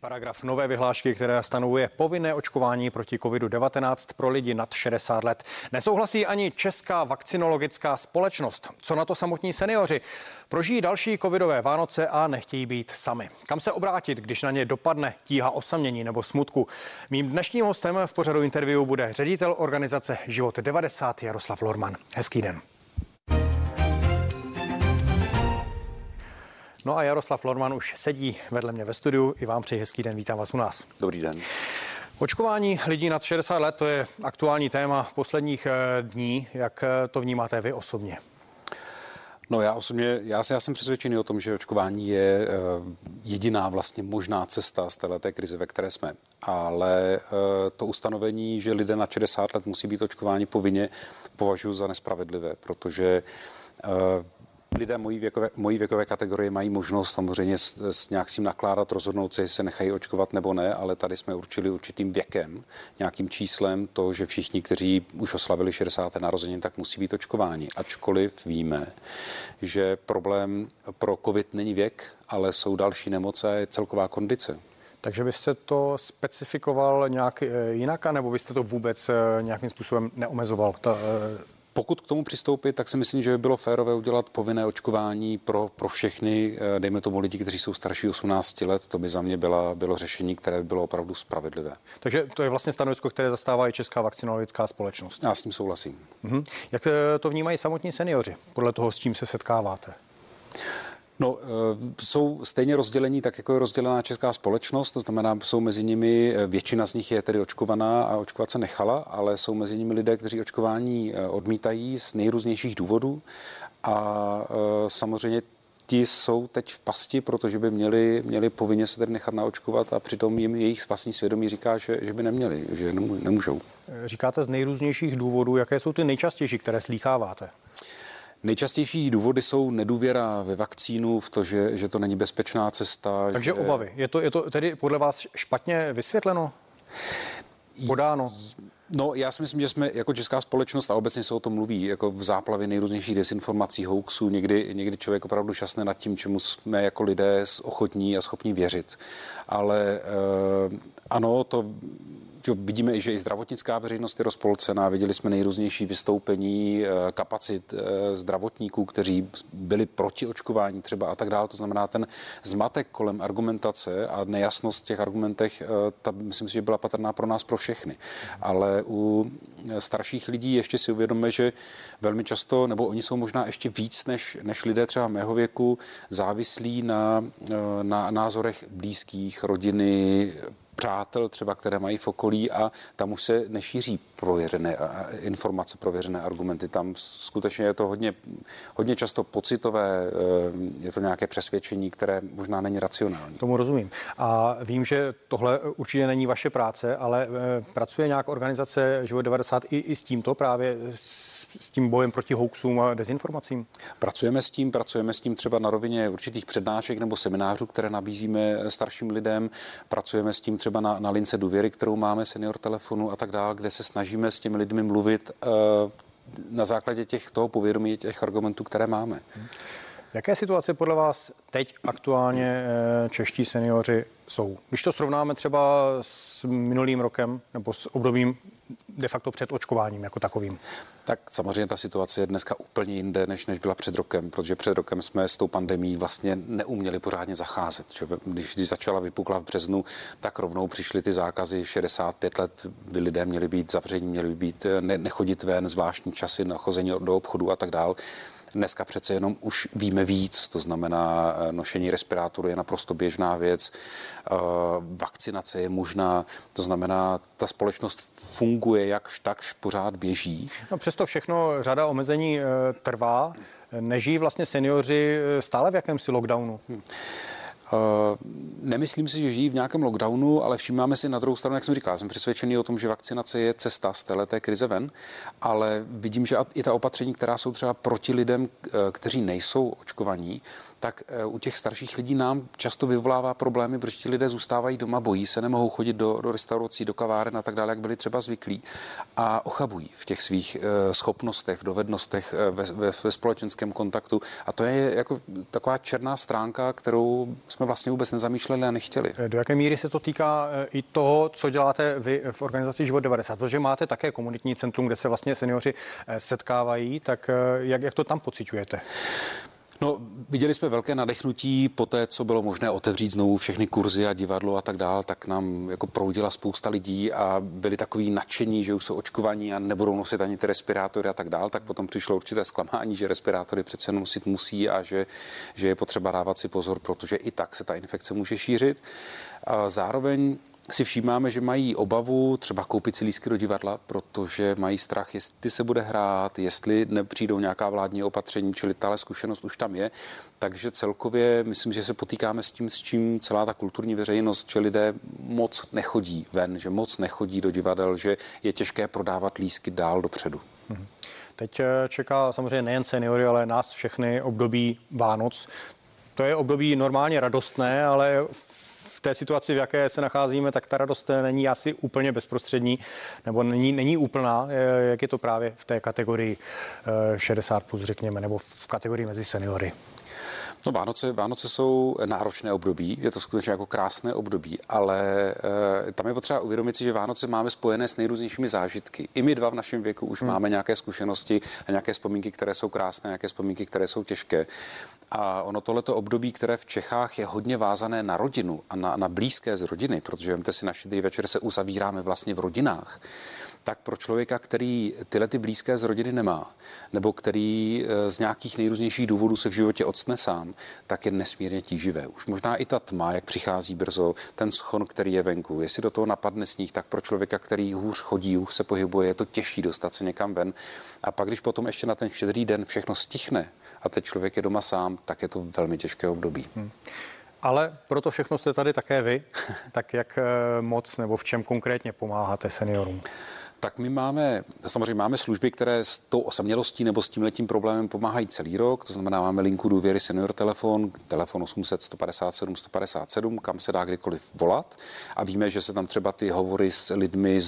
Paragraf nové vyhlášky, která stanovuje povinné očkování proti COVID-19 pro lidi nad 60 let. Nesouhlasí ani Česká vakcinologická společnost. Co na to samotní seniori? Prožijí další covidové Vánoce a nechtějí být sami. Kam se obrátit, když na ně dopadne tíha osamění nebo smutku? Mým dnešním hostem v pořadu interview bude ředitel organizace Život 90 Jaroslav Lorman. Hezký den. No a Jaroslav Lorman už sedí vedle mě ve studiu. I vám přeji hezký den, vítám vás u nás. Dobrý den. Očkování lidí nad 60 let, to je aktuální téma posledních eh, dní. Jak eh, to vnímáte vy osobně? No já osobně, já, já jsem přesvědčený o tom, že očkování je uh, jediná vlastně možná cesta z této krize, ve které jsme. Ale to ustanovení, že lidé na 60 let musí být očkováni povinně, považuji za nespravedlivé, protože lidé mojí věkové, mojí věkové kategorie mají možnost samozřejmě s, s nějak s tím nakládat, rozhodnout se, jestli se nechají očkovat nebo ne, ale tady jsme určili určitým věkem, nějakým číslem to, že všichni, kteří už oslavili 60. narozeniny, tak musí být očkováni. Ačkoliv víme, že problém pro COVID není věk, ale jsou další nemoce a je celková kondice. Takže byste to specifikoval nějak eh, jinak, nebo byste to vůbec eh, nějakým způsobem neomezoval? Ta, eh, pokud k tomu přistoupit, tak si myslím, že by bylo férové udělat povinné očkování pro, pro všechny, eh, dejme tomu lidi, kteří jsou starší 18 let. To by za mě byla, bylo řešení, které by bylo opravdu spravedlivé. Takže to je vlastně stanovisko, které zastává i Česká vakcinologická společnost. Já s tím souhlasím. Mhm. Jak eh, to vnímají samotní seniori, podle toho, s čím se setkáváte? No, eh, jsou stejně rozdělení, tak jako je rozdělená česká společnost, to znamená, jsou mezi nimi, eh, většina z nich je tedy očkovaná a očkovat se nechala, ale jsou mezi nimi lidé, kteří očkování eh, odmítají z nejrůznějších důvodů a samozřejmě ti jsou teď v pasti, protože by měli, měli povinně se tedy nechat naočkovat a přitom jim jejich vlastní svědomí říká, že, že by neměli, že nemůžou. Říkáte z nejrůznějších důvodů, jaké jsou ty nejčastější, které slýcháváte? Nejčastější důvody jsou nedůvěra ve vakcínu, v to, že, že to není bezpečná cesta. Takže že... obavy. Je to, je to tedy podle vás špatně vysvětleno? Podáno? No, já si myslím, že jsme jako česká společnost a obecně se o tom mluví, jako v záplavě nejrůznějších desinformací, hoaxů, někdy, někdy člověk opravdu šťastný nad tím, čemu jsme jako lidé ochotní a schopní věřit. Ale uh, ano, to vidíme, že i zdravotnická veřejnost je rozpolcená. Viděli jsme nejrůznější vystoupení eh, kapacit eh, zdravotníků, kteří byli proti očkování třeba a tak dále. To znamená, ten zmatek kolem argumentace a nejasnost v těch argumentech, eh, ta myslím si, že byla patrná pro nás, pro všechny. Ale u starších lidí ještě si uvědomíme, že velmi často, nebo oni jsou možná ještě víc než, než lidé třeba mého věku, závislí na, na názorech blízkých, rodiny, přátel třeba, které mají v okolí a tam už se nešíří prověřené informace, prověřené argumenty. Tam skutečně je to hodně, hodně často pocitové, eh, je to nějaké přesvědčení, které možná není racionální. Tomu rozumím. A vím, že tohle určitě není vaše práce, ale eh, pracuje nějak organizace Život 90 i, i s tímto právě, s, s tím bojem proti hoaxům a dezinformacím? Pracujeme s tím, pracujeme s tím třeba na rovině určitých přednášek nebo seminářů, které nabízíme starším lidem. Pracujeme s tím třeba na, na lince důvěry, kterou máme, senior telefonu a tak dále, kde se snažíme s těmi lidmi mluvit uh, na základě těch toho povědomí, těch argumentů, které máme. Jaké situaci podle vás teď aktuálně eh, čeští seniori jsou? Když to srovnáme třeba s minulým rokem nebo s obdobím de facto před očkováním jako takovým? Tak samozřejmě ta situace je dneska úplně jinde, než, než byla před rokem, protože před rokem jsme s tou pandemí vlastně neuměli pořádně zacházet. Že? Když, když začala vypukla v březnu, tak rovnou přišly ty zákazy 65 let, by lidé měli být zavření, měli být ne, nechodit ven, zvláštní časy na chození do obchodu a tak dál. Dneska přece jenom už víme víc, to znamená, eh, nošení respirátoru je naprosto běžná věc, eh, vakcinace je možná, to znamená, ta společnost funguje jakž takž pořád běží. No přesto všechno řada omezení eh, trvá. Nežijí vlastně seniori stále v jakémsi lockdownu? Hmm. Eh, nemyslím si, že žijí v nějakém lockdownu, ale všímáme si na druhou stranu, jak jsem říkal, jsem přesvědčený o tom, že vakcinace je cesta z této krize ven, ale vidím, že i ta opatření, která jsou třeba proti lidem, eh, kteří nejsou očkovaní, tak eh, u těch starších lidí nám často vyvolává problémy, protože ti lidé zůstávají doma, bojí se, nemohou chodit do, do restaurací, do kaváren a tak dále, jak byli třeba zvyklí a ochabují v těch svých uh, schopnostech, dovednostech uh, ve, ve, ve společenském kontaktu. A to je jako taková černá stránka, kterou jsme vlastně vůbec nezamýšleli a nechtěli. Do jaké míry se to týká i toho, co děláte vy v organizaci Život 90, protože máte také komunitní centrum, kde se vlastně seniori setkávají, tak jak, jak to tam pociťujete? No, viděli jsme velké nadechnutí po té, co bylo možné otevřít znovu všechny kurzy a divadlo a tak dál, tak nám jako proudila spousta lidí a byli takový nadšení, že už jsou očkovaní a nebudou nosit ani ty respirátory a tak dál, tak potom přišlo určité zklamání, že respirátory přece nosit musí a že, že je potřeba dávat si pozor, protože i tak se ta infekce může šířit. A zároveň si všímáme, že mají obavu třeba koupit si lísky do divadla, protože mají strach, jestli se bude hrát, jestli nepřijdou nějaká vládní opatření, čili tahle zkušenost už tam je. Takže celkově myslím, že se potýkáme s tím, s čím celá ta kulturní veřejnost, že lidé moc nechodí ven, že moc nechodí do divadel, že je těžké prodávat lísky dál dopředu. Mhm. Teď eh, čeká samozřejmě nejen seniory, ale nás všechny období Vánoc. To je období normálně radostné, ale té situaci, v jaké se nacházíme, tak ta radost není asi úplně bezprostřední, nebo není, není úplná, jak je to právě v té kategorii 60 plus, řekněme, nebo v kategorii mezi seniory. No Vánoce, Vánoce jsou náročné období, je to skutečně jako krásné období, ale e, tam je potřeba uvědomit si, že Vánoce máme spojené s nejrůznějšími zážitky. I my dva v našem věku už hmm. máme nějaké zkušenosti a nějaké vzpomínky, které jsou krásné, nějaké vzpomínky, které jsou těžké. A ono tohleto období, které v Čechách je hodně vázané na rodinu a na, na blízké z rodiny, protože vemte si, na štědrý večer se uzavíráme vlastně v rodinách, tak pro člověka, který tyhle ty blízké z rodiny nemá, nebo který eh, z nějakých nejrůznějších důvodů se v životě odstne sám, tak je nesmírně tíživé. Už možná i ta tma, jak přichází brzo, ten schon, který je venku. Jestli do toho napadne sníh, tak pro člověka, který hůř chodí, už se pohybuje, je to těžší dostat se někam ven. A pak, když potom ještě na ten štědrý den všechno stichne a teď člověk je doma sám, tak je to velmi těžké období. Hmm. Ale proto všechno jste tady také vy. tak jak eh, moc nebo v čem konkrétně pomáháte seniorům? Tak my máme, samozřejmě máme služby, které s tou osamělostí nebo s tím letím problémem pomáhají celý rok. To znamená, máme linku důvěry senior telefon, telefon 800 157 157, kam se dá kdykoliv volat. A víme, že se tam třeba ty hovory s lidmi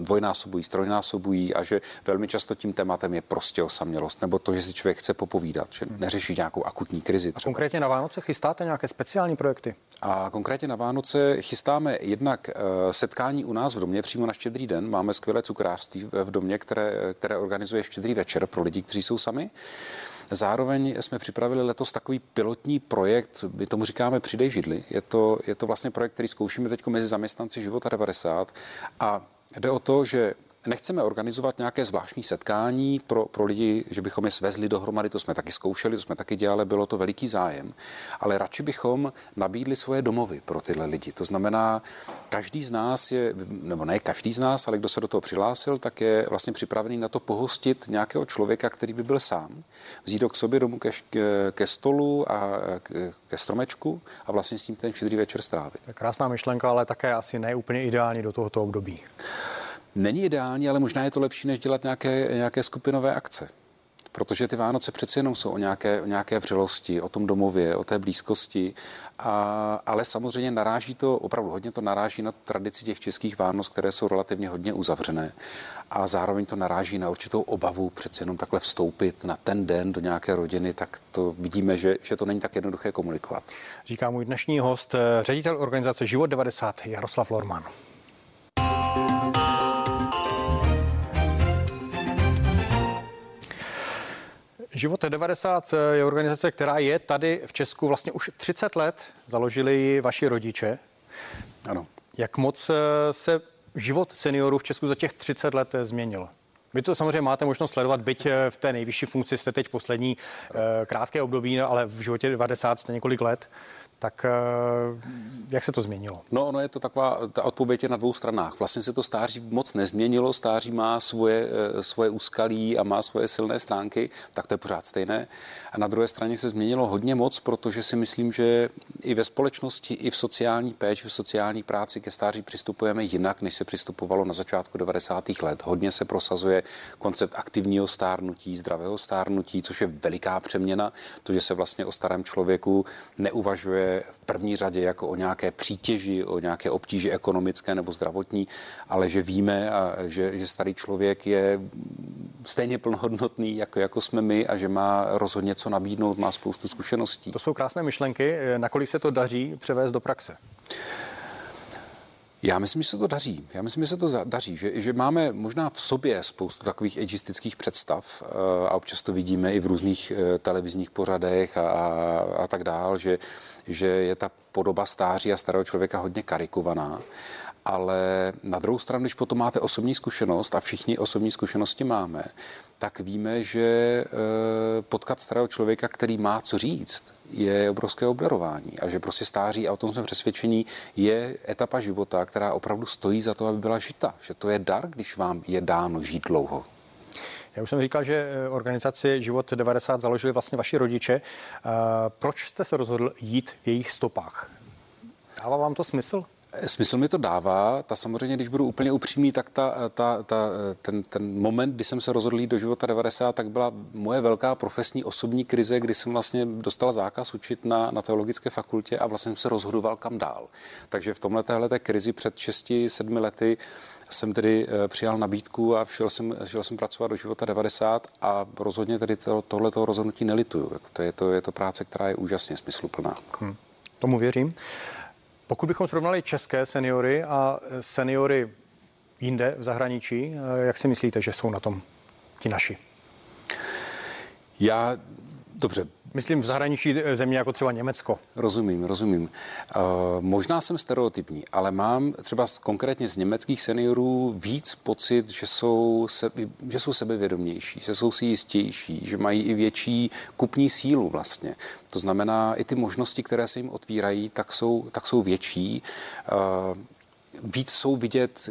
dvojnásobují, strojnásobují a že velmi často tím tématem je prostě osamělost, nebo to, že si člověk chce popovídat, že neřeší nějakou akutní krizi. Třeba. A konkrétně na Vánoce chystáte nějaké speciální projekty? A konkrétně na Vánoce chystáme jednak uh, setkání u nás v domě přímo na štědrý den. Máme skvělé cukrářství v domě, které, které organizuje štědrý večer pro lidi, kteří jsou sami. Zároveň jsme připravili letos takový pilotní projekt, my tomu říkáme Přidej židli. Je to, je to vlastně projekt, který zkoušíme teď mezi zaměstnanci Života 90 a jde o to, že nechceme organizovat nějaké zvláštní setkání pro, pro lidi, že bychom je svezli dohromady, to jsme taky zkoušeli, to jsme taky dělali, bylo to veliký zájem, ale radši bychom nabídli svoje domovy pro tyhle lidi. To znamená, každý z nás je, nebo ne každý z nás, ale kdo se do toho přihlásil, tak je vlastně připravený na to pohostit nějakého člověka, který by byl sám, vzít ho k sobě domů ke, ke stolu a ke, stromečku a vlastně s tím ten štědrý večer strávit. Krásná myšlenka, ale také asi ne úplně ideální do tohoto období není ideální, ale možná je to lepší, než dělat nějaké, nějaké skupinové akce. Protože ty Vánoce přeci jenom jsou o nějaké, o nějaké vřelosti, o tom domově, o té blízkosti, a, ale samozřejmě naráží to, opravdu hodně to naráží na tradici těch českých Vánoc, které jsou relativně hodně uzavřené. A zároveň to naráží na určitou obavu přeci jenom takhle vstoupit na ten den do nějaké rodiny, tak to vidíme, že, že to není tak jednoduché komunikovat. Říká můj dnešní host, ředitel organizace Život 90 Jaroslav Lorman. Život 90 je organizace, která je tady v Česku vlastně už 30 let. Založili ji vaši rodiče. Ano. Jak moc eh, se život seniorů v Česku za těch 30 let eh, změnil? Vy to samozřejmě máte možnost sledovat, byť eh, v té nejvyšší funkci jste teď poslední krátké období, ale v životě 90 jste několik let. Tak eh, jak se to změnilo? No, ono je to taková, ta odpověď je na dvou stranách. Vlastně se to stáří moc nezměnilo, stáří má svoje, eh, svoje úskalí a má svoje silné stránky, tak to je pořád stejné. A na druhé straně se změnilo hodně moc, protože si myslím, že i ve společnosti, i v sociální péči, v sociální práci ke stáří přistupujeme jinak, než se přistupovalo na začátku 90. let. Hodně se prosazuje koncept aktivního stárnutí, zdravého stárnutí, což je veliká přeměna, to, že se vlastně o starém člověku neuvažuje v první řadě jako o nějaké přítěži, o nějaké obtíži ekonomické nebo zdravotní, ale že víme, a že, že starý člověk je stejně plnohodnotný, jako, jako jsme my a že má rozhodně co nabídnout, má spoustu zkušeností. To jsou krásné myšlenky. Nakolik se to daří převést do praxe? Já myslím, že se to daří. Já myslím, že se to daří, že, že máme možná v sobě spoustu takových agistických představ eh, a občas to vidíme i v různých eh, televizních pořadech a, a, a tak dál, že, že je ta podoba stáří a starého člověka hodně karikovaná. Ale na druhou stranu, když potom máte osobní zkušenost, a všichni osobní zkušenosti máme, tak víme, že eh, potkat starého člověka, který má co říct, je obrovské obdarování a že prostě stáří, a o tom jsme přesvědčení, je etapa života, která opravdu stojí za to, aby byla žita. Že to je dar, když vám je dáno žít dlouho. Já už jsem říkal, že eh, organizaci Život 90 založili vlastně vaši rodiče. Eh, proč jste se rozhodl jít v jejich stopách? Dává vám to smysl? Smysl mi to dává. Ta samozřejmě, když budu úplně upřímný, tak ta, ta, ta, ten, ten moment, kdy jsem se rozhodl jít do života 90, tak byla moje velká profesní osobní krize, kdy jsem vlastně dostal zákaz učit na, na teologické fakultě a vlastně jsem se rozhodoval kam dál. Takže v tomhle téhle krizi před 6-7 lety jsem tedy eh, přijal nabídku a šel jsem, šel jsem pracovat do života 90 a rozhodně tedy to, tohleto rozhodnutí nelituju. To je to, je to práce, která je úžasně smysluplná. Hmm. Tomu věřím. Pokud bychom srovnali české seniory a seniory jinde v zahraničí, eh, jak si myslíte, že jsou na tom ti naši? Já, dobře, Myslím v zahraničí eh, země jako třeba Německo. Rozumím, rozumím. Uh, možná jsem stereotypní, ale mám třeba konkrétně z německých seniorů víc pocit, že jsou, se, že jsou sebevědomější, že jsou si jistější, že mají i větší kupní sílu vlastně. To znamená, i ty možnosti, které se jim otvírají, tak jsou, tak jsou větší. Uh, víc jsou vidět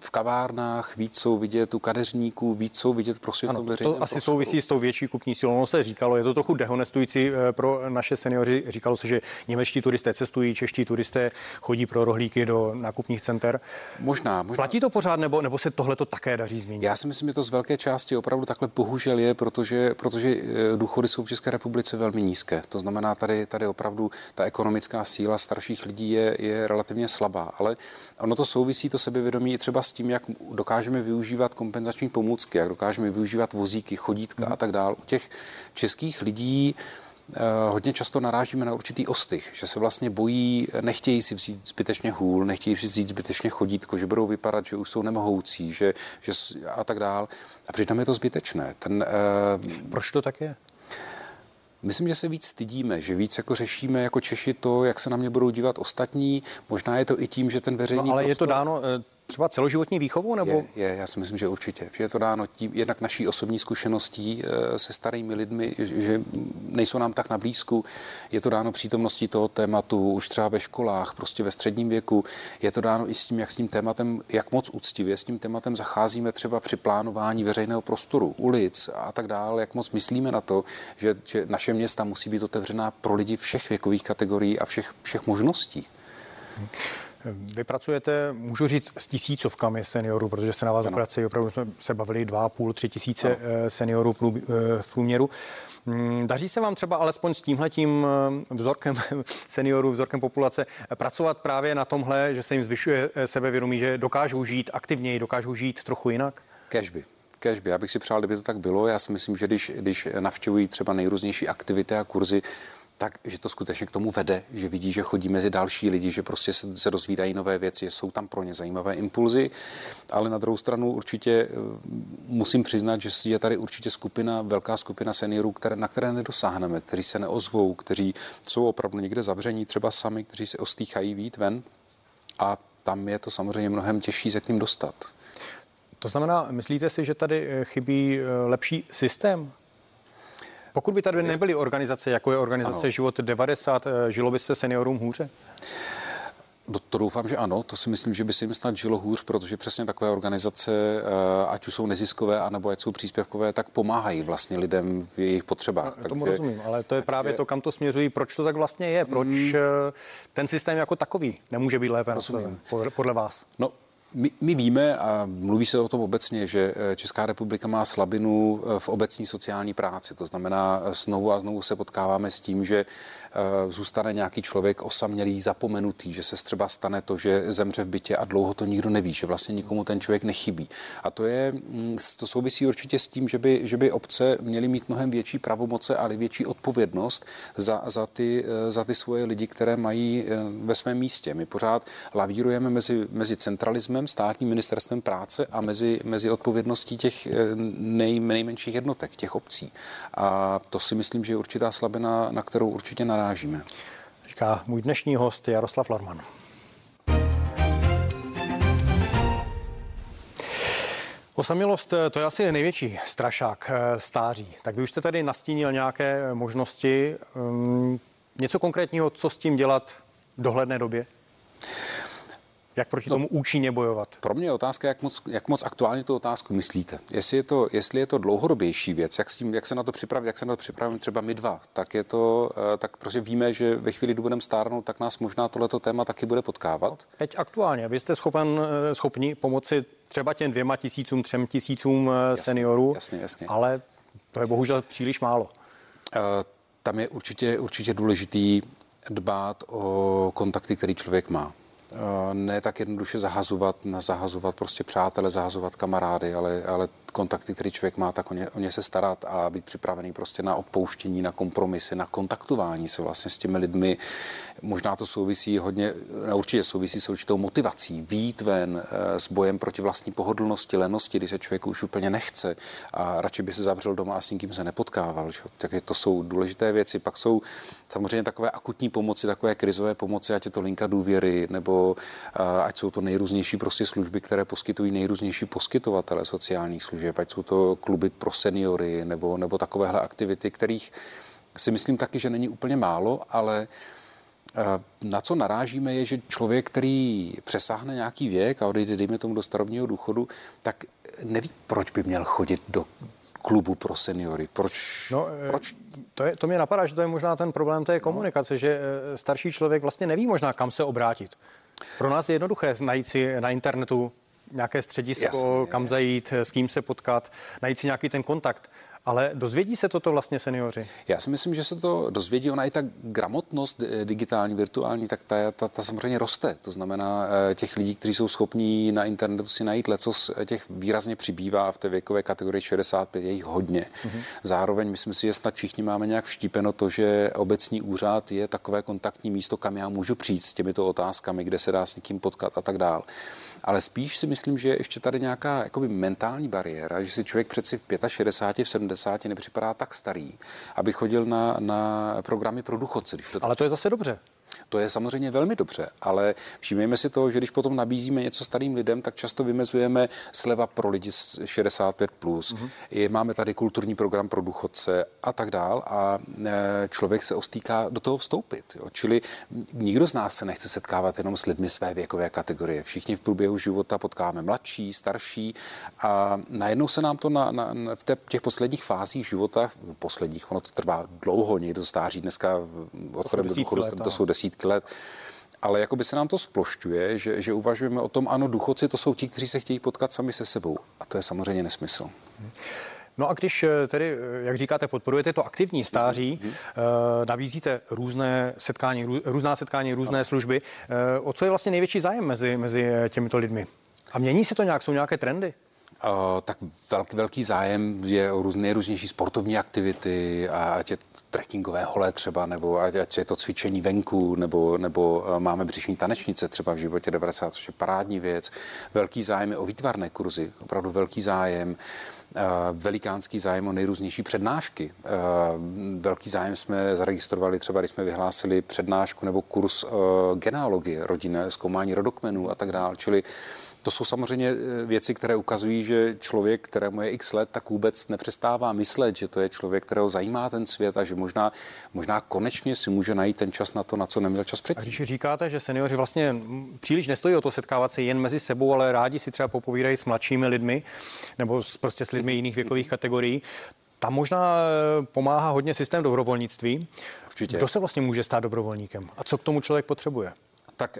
v kavárnách, víc jsou vidět u kadeřníků, víc jsou vidět prostě ano, v tom To asi prostoru. souvisí s tou větší kupní silou. Ono se říkalo, je to trochu dehonestující eh, pro naše seniori. Říkalo se, že němečtí turisté cestují, čeští turisté chodí pro rohlíky do nákupních center. Možná, možná. Platí to pořád, nebo, nebo se tohle to také daří změnit? Já si myslím, že to z velké části opravdu takhle bohužel je, protože, protože eh, důchody jsou v České republice velmi nízké. To znamená, tady, tady opravdu ta ekonomická síla starších lidí je, je relativně slabá. Ale Ono to souvisí, to sebevědomí, třeba s tím, jak dokážeme využívat kompenzační pomůcky, jak dokážeme využívat vozíky, chodítka a tak dále. U těch českých lidí eh, hodně často narážíme na určitý ostych, že se vlastně bojí, nechtějí si vzít zbytečně hůl, nechtějí si vzít zbytečně chodítko, že budou vypadat, že už jsou nemohoucí, že, že a tak dál. A přitom je to zbytečné. Ten, uh, Proč to tak je? Myslím, že se víc stydíme, že víc jako řešíme jako Češi to, jak se na mě budou dívat ostatní. Možná je to i tím, že ten veřejný no, ale prostor... je to dáno eh, třeba celoživotní výchovou? Nebo? Je, je, já si myslím, že určitě. Že je to dáno tím, jednak naší osobní zkušeností eh, se starými lidmi, že nejsou nám tak na blízku. Je to dáno přítomností toho tématu už třeba ve školách, prostě ve středním věku. Je to dáno i s tím, jak s tím tématem, jak moc úctivě s tím tématem zacházíme třeba při plánování veřejného prostoru, ulic a tak dále, jak moc myslíme na to, že, že naše města musí být otevřená pro lidi všech věkových kategorií a všech, všech možností. Vy pracujete, můžu říct, s tisícovkami seniorů, protože se na vás obrací, opravdu jsme se bavili dva, půl, tři tisíce ano. Eh, seniorů eh, v průměru. Mm, daří se vám třeba alespoň s tímhletím eh, vzorkem seniorů, vzorkem populace pracovat právě na tomhle, že se jim zvyšuje sebevědomí, že dokážou žít aktivněji, dokážou žít trochu jinak? Kežby. Kežby. Já bych si přál, kdyby to tak bylo. Já si myslím, že když, když navštěvují třeba nejrůznější aktivity a kurzy, tak, že to skutečně k tomu vede, že vidí, že chodí mezi další lidi, že prostě se, se dozvídají nové věci, jsou tam pro ně zajímavé impulzy, ale na druhou stranu určitě eh, musím přiznat, že je tady určitě skupina, velká skupina seniorů, které, na které nedosáhneme, kteří se neozvou, kteří jsou opravdu někde zavření, třeba sami, kteří se ostýchají vít ven. A tam je to samozřejmě mnohem těžší se k ním dostat. To znamená, myslíte si, že tady eh, chybí eh, lepší systém Pokud by tady nebyly organizace, jako je organizace ano. Život 90, žilo by se seniorům hůře? No, to doufám, že ano. To si myslím, že by se jim snad žilo hůř, protože přesně takové organizace, eh, ať už jsou neziskové, anebo ať jsou příspěvkové, tak pomáhají vlastně lidem v jejich potřebách. No, Takže, tomu rozumím, ale to je právě je... to, kam to směřují. Proč to tak vlastně je? Proč mm. ten systém jako takový nemůže být lépe nastaven, podle vás? No, my, my víme a mluví se o tom obecně, že eh, Česká republika má slabinu v obecní sociální práci. To znamená, znovu a znovu se potkáváme s tím, že Eh, zůstane nějaký člověk osamělý, zapomenutý, že se třeba stane to, že zemře v bytě a dlouho to nikdo neví, že vlastně nikomu ten člověk nechybí. A to je, mm, to souvisí určitě s tím, že by, že by obce měly mít mnohem větší pravomoce, ale větší odpovědnost za, za, ty, eh, za ty svoje lidi, které mají eh, ve svém místě. My pořád lavírujeme mezi, mezi centralismem, státním ministerstvem práce a mezi, mezi odpovědností těch nej, nejmenších jednotek, těch obcí. A to si myslím, že je určitá slabina, na kterou určitě naráží narážíme. Říká můj dnešní host Jaroslav Lorman. Osamělost to je asi největší strašák eh, stáří. Tak vy už jste tady nastínil nějaké možnosti. Um, něco konkrétního, co s tím dělat v dohledné době? Jak proti no, tomu účinně bojovat? Pro mě je otázka, jak moc, jak moc aktuálně tu otázku myslíte. Jestli je to, jestli je to dlouhodobější věc, jak, s tím, jak se na to připravit, jak se na to připravíme třeba my dva, tak je to, eh, tak prostě víme, že ve chvíli, kdy budeme stárnout, tak nás možná tohleto téma taky bude potkávat. Teď aktuálně, vy jste schopen, eh, schopni pomoci třeba těm dvěma tisícům, třem tisícům eh, jasně, seniorů, jasně, jasně. ale to je bohužel příliš málo. Tam je určitě, určitě důležitý dbát o kontakty, který člověk má. Eh, ne tak jednoduše zahazovat, zahazovat prostě přátele, zahazovat kamarády, ale, ale kontakty, který člověk má, tak o ně, o ně se starat a být připravený prostě na odpouštění, na kompromisy, na kontaktování se vlastně s těmi lidmi. Možná to souvisí hodně, no určitě souvisí s určitou motivací, výjít ven eh, s bojem proti vlastní pohodlnosti, lenosti, kdy se člověk už úplně nechce a radši by se zavřel doma a s nikým se nepotkával. Že? Takže to jsou důležité věci. Pak jsou samozřejmě takové akutní pomoci, takové krizové pomoci, ať je to linka důvěry, nebo eh, ať jsou to nejrůznější prostě služby, které poskytují nejrůznější poskytovatele sociálních služeb služeb, ať jsou to kluby pro seniory nebo, nebo takovéhle aktivity, kterých si myslím taky, že není úplně málo, ale eh, na co narážíme je, že člověk, který přesáhne nějaký věk a odejde, dejme tomu, do starobního důchodu, tak neví, proč by měl chodit do klubu pro seniory. Proč? No, eh, proč? To, je, to mě napadá, že to je možná ten problém té komunikace, no. že eh, starší člověk vlastně neví možná, kam se obrátit. Pro nás je jednoduché najít si na internetu nějaké středisko, Jasně. kam zajít, s kým se potkat, najít si nějaký ten kontakt. Ale dozvědí se toto vlastně seniori? Já si myslím, že se to dozvědí. Ona i ta gramotnost eh, digitální, virtuální, tak ta, ta, ta samozřejmě roste. To znamená, eh, těch lidí, kteří jsou schopní na internetu si najít lecos, eh, těch výrazně přibývá v té věkové kategorii 65, je jich hodně. Mm-hmm. Zároveň myslím si, že snad všichni máme nějak vštípeno to, že obecní úřad je takové kontaktní místo, kam já můžu přijít s těmito otázkami, kde se dá s někým potkat a tak dál ale spíš si myslím, že je ještě tady nějaká jakoby mentální bariéra, že si člověk přeci v 65, v 70 nepřipadá tak starý, aby chodil na, na programy pro důchodce. Když to ale to je zase dobře. To je samozřejmě velmi dobře, ale všimněme si to, že když potom nabízíme něco starým lidem, tak často vymezujeme sleva pro lidi z 65+. Plus. Mm-hmm. Je, máme tady kulturní program pro důchodce a tak dál a e, člověk se ostýká do toho vstoupit. Jo. Čili nikdo z nás se nechce setkávat jenom s lidmi své věkové kategorie. Všichni v průběhu života potkáme mladší, starší a najednou se nám to na, na, v té, těch posledních fázích života, posledních, ono to trvá dlouho, někdo stáří dneska odchodem do důchodu, to jsou desítky let, ale jako by se nám to splošťuje, že, že uvažujeme o tom, ano, důchodci to jsou ti, kteří se chtějí potkat sami se sebou. A to je samozřejmě nesmysl. No a když eh, tedy, eh, jak říkáte, podporujete to aktivní stáří, mm-hmm. nabízíte různé setkání, různá setkání, různé služby, o co je vlastně největší zájem mezi, mezi těmito lidmi? A mění se to nějak? Jsou nějaké trendy? Tak velký, velký zájem je o různé nejrůznější sportovní aktivity, ať je trekkingové hole třeba, nebo ať je to cvičení venku, nebo, nebo uh, máme břišní tanečnice třeba v životě 90, což je parádní věc. Velký zájem je o výtvarné kurzy, opravdu velký zájem. Uh, velikánský zájem o nejrůznější přednášky. Velký zájem jsme zaregistrovali třeba, když jsme vyhlásili přednášku nebo kurz genealogie rodinné, zkoumání rodokmenů a tak dále. Čili to jsou samozřejmě eh, věci, které ukazují, že že člověk, kterému je x let, tak vůbec nepřestává myslet, že to je člověk, kterého zajímá ten svět a že možná, možná konečně si může najít ten čas na to, na co neměl čas předtím. A když říkáte, že seniori vlastně příliš nestojí o to setkávat se jen mezi sebou, ale rádi si třeba popovídají s mladšími lidmi nebo s, prostě s lidmi jiných věkových kategorií, tam možná pomáhá hodně systém dobrovolnictví. Určitě. Kdo se vlastně může stát dobrovolníkem a co k tomu člověk potřebuje? Tak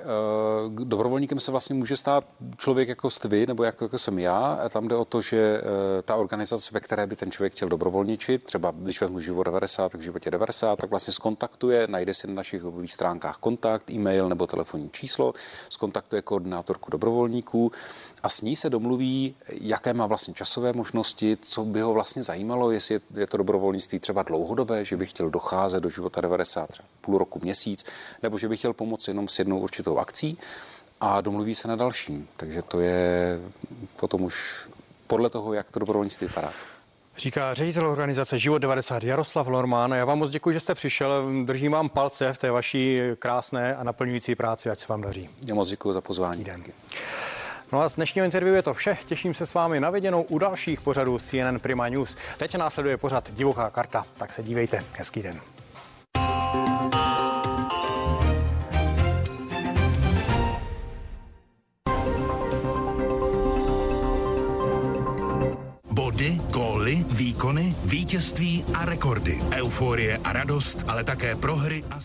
uh, dobrovolníkem se vlastně může stát člověk jako jste vy, nebo jako, jako jsem já. A tam jde o to, že uh, ta organizace, ve které by ten člověk chtěl dobrovolničit, třeba když vezmu život 90, tak v životě 90, tak vlastně skontaktuje, najde si na našich webových stránkách kontakt, e-mail nebo telefonní číslo, skontaktuje koordinátorku dobrovolníků a s ní se domluví, jaké má vlastně časové možnosti, co by ho vlastně zajímalo, jestli je to dobrovolnictví třeba dlouhodobé, že by chtěl docházet do života 90, třeba půl roku, měsíc, nebo že by chtěl pomoct jenom s jednou určitou akcí a domluví se na dalším. Takže to je potom už podle toho, jak to dobrovolnictví vypadá. Říká ředitel organizace Život 90 Jaroslav Lormán. Já vám moc děkuji, že jste přišel. Držím vám palce v té vaší krásné a naplňující práci, ať se vám daří. Já moc děkuji za pozvání. Den. No a z dnešního interview je to vše. Těším se s vámi na viděnou u dalších pořadů CNN Prima News. Teď následuje pořad Divoká karta, tak se dívejte. Hezký den. Výkony, vítězství a rekordy. Euforie a radost, ale také prohry a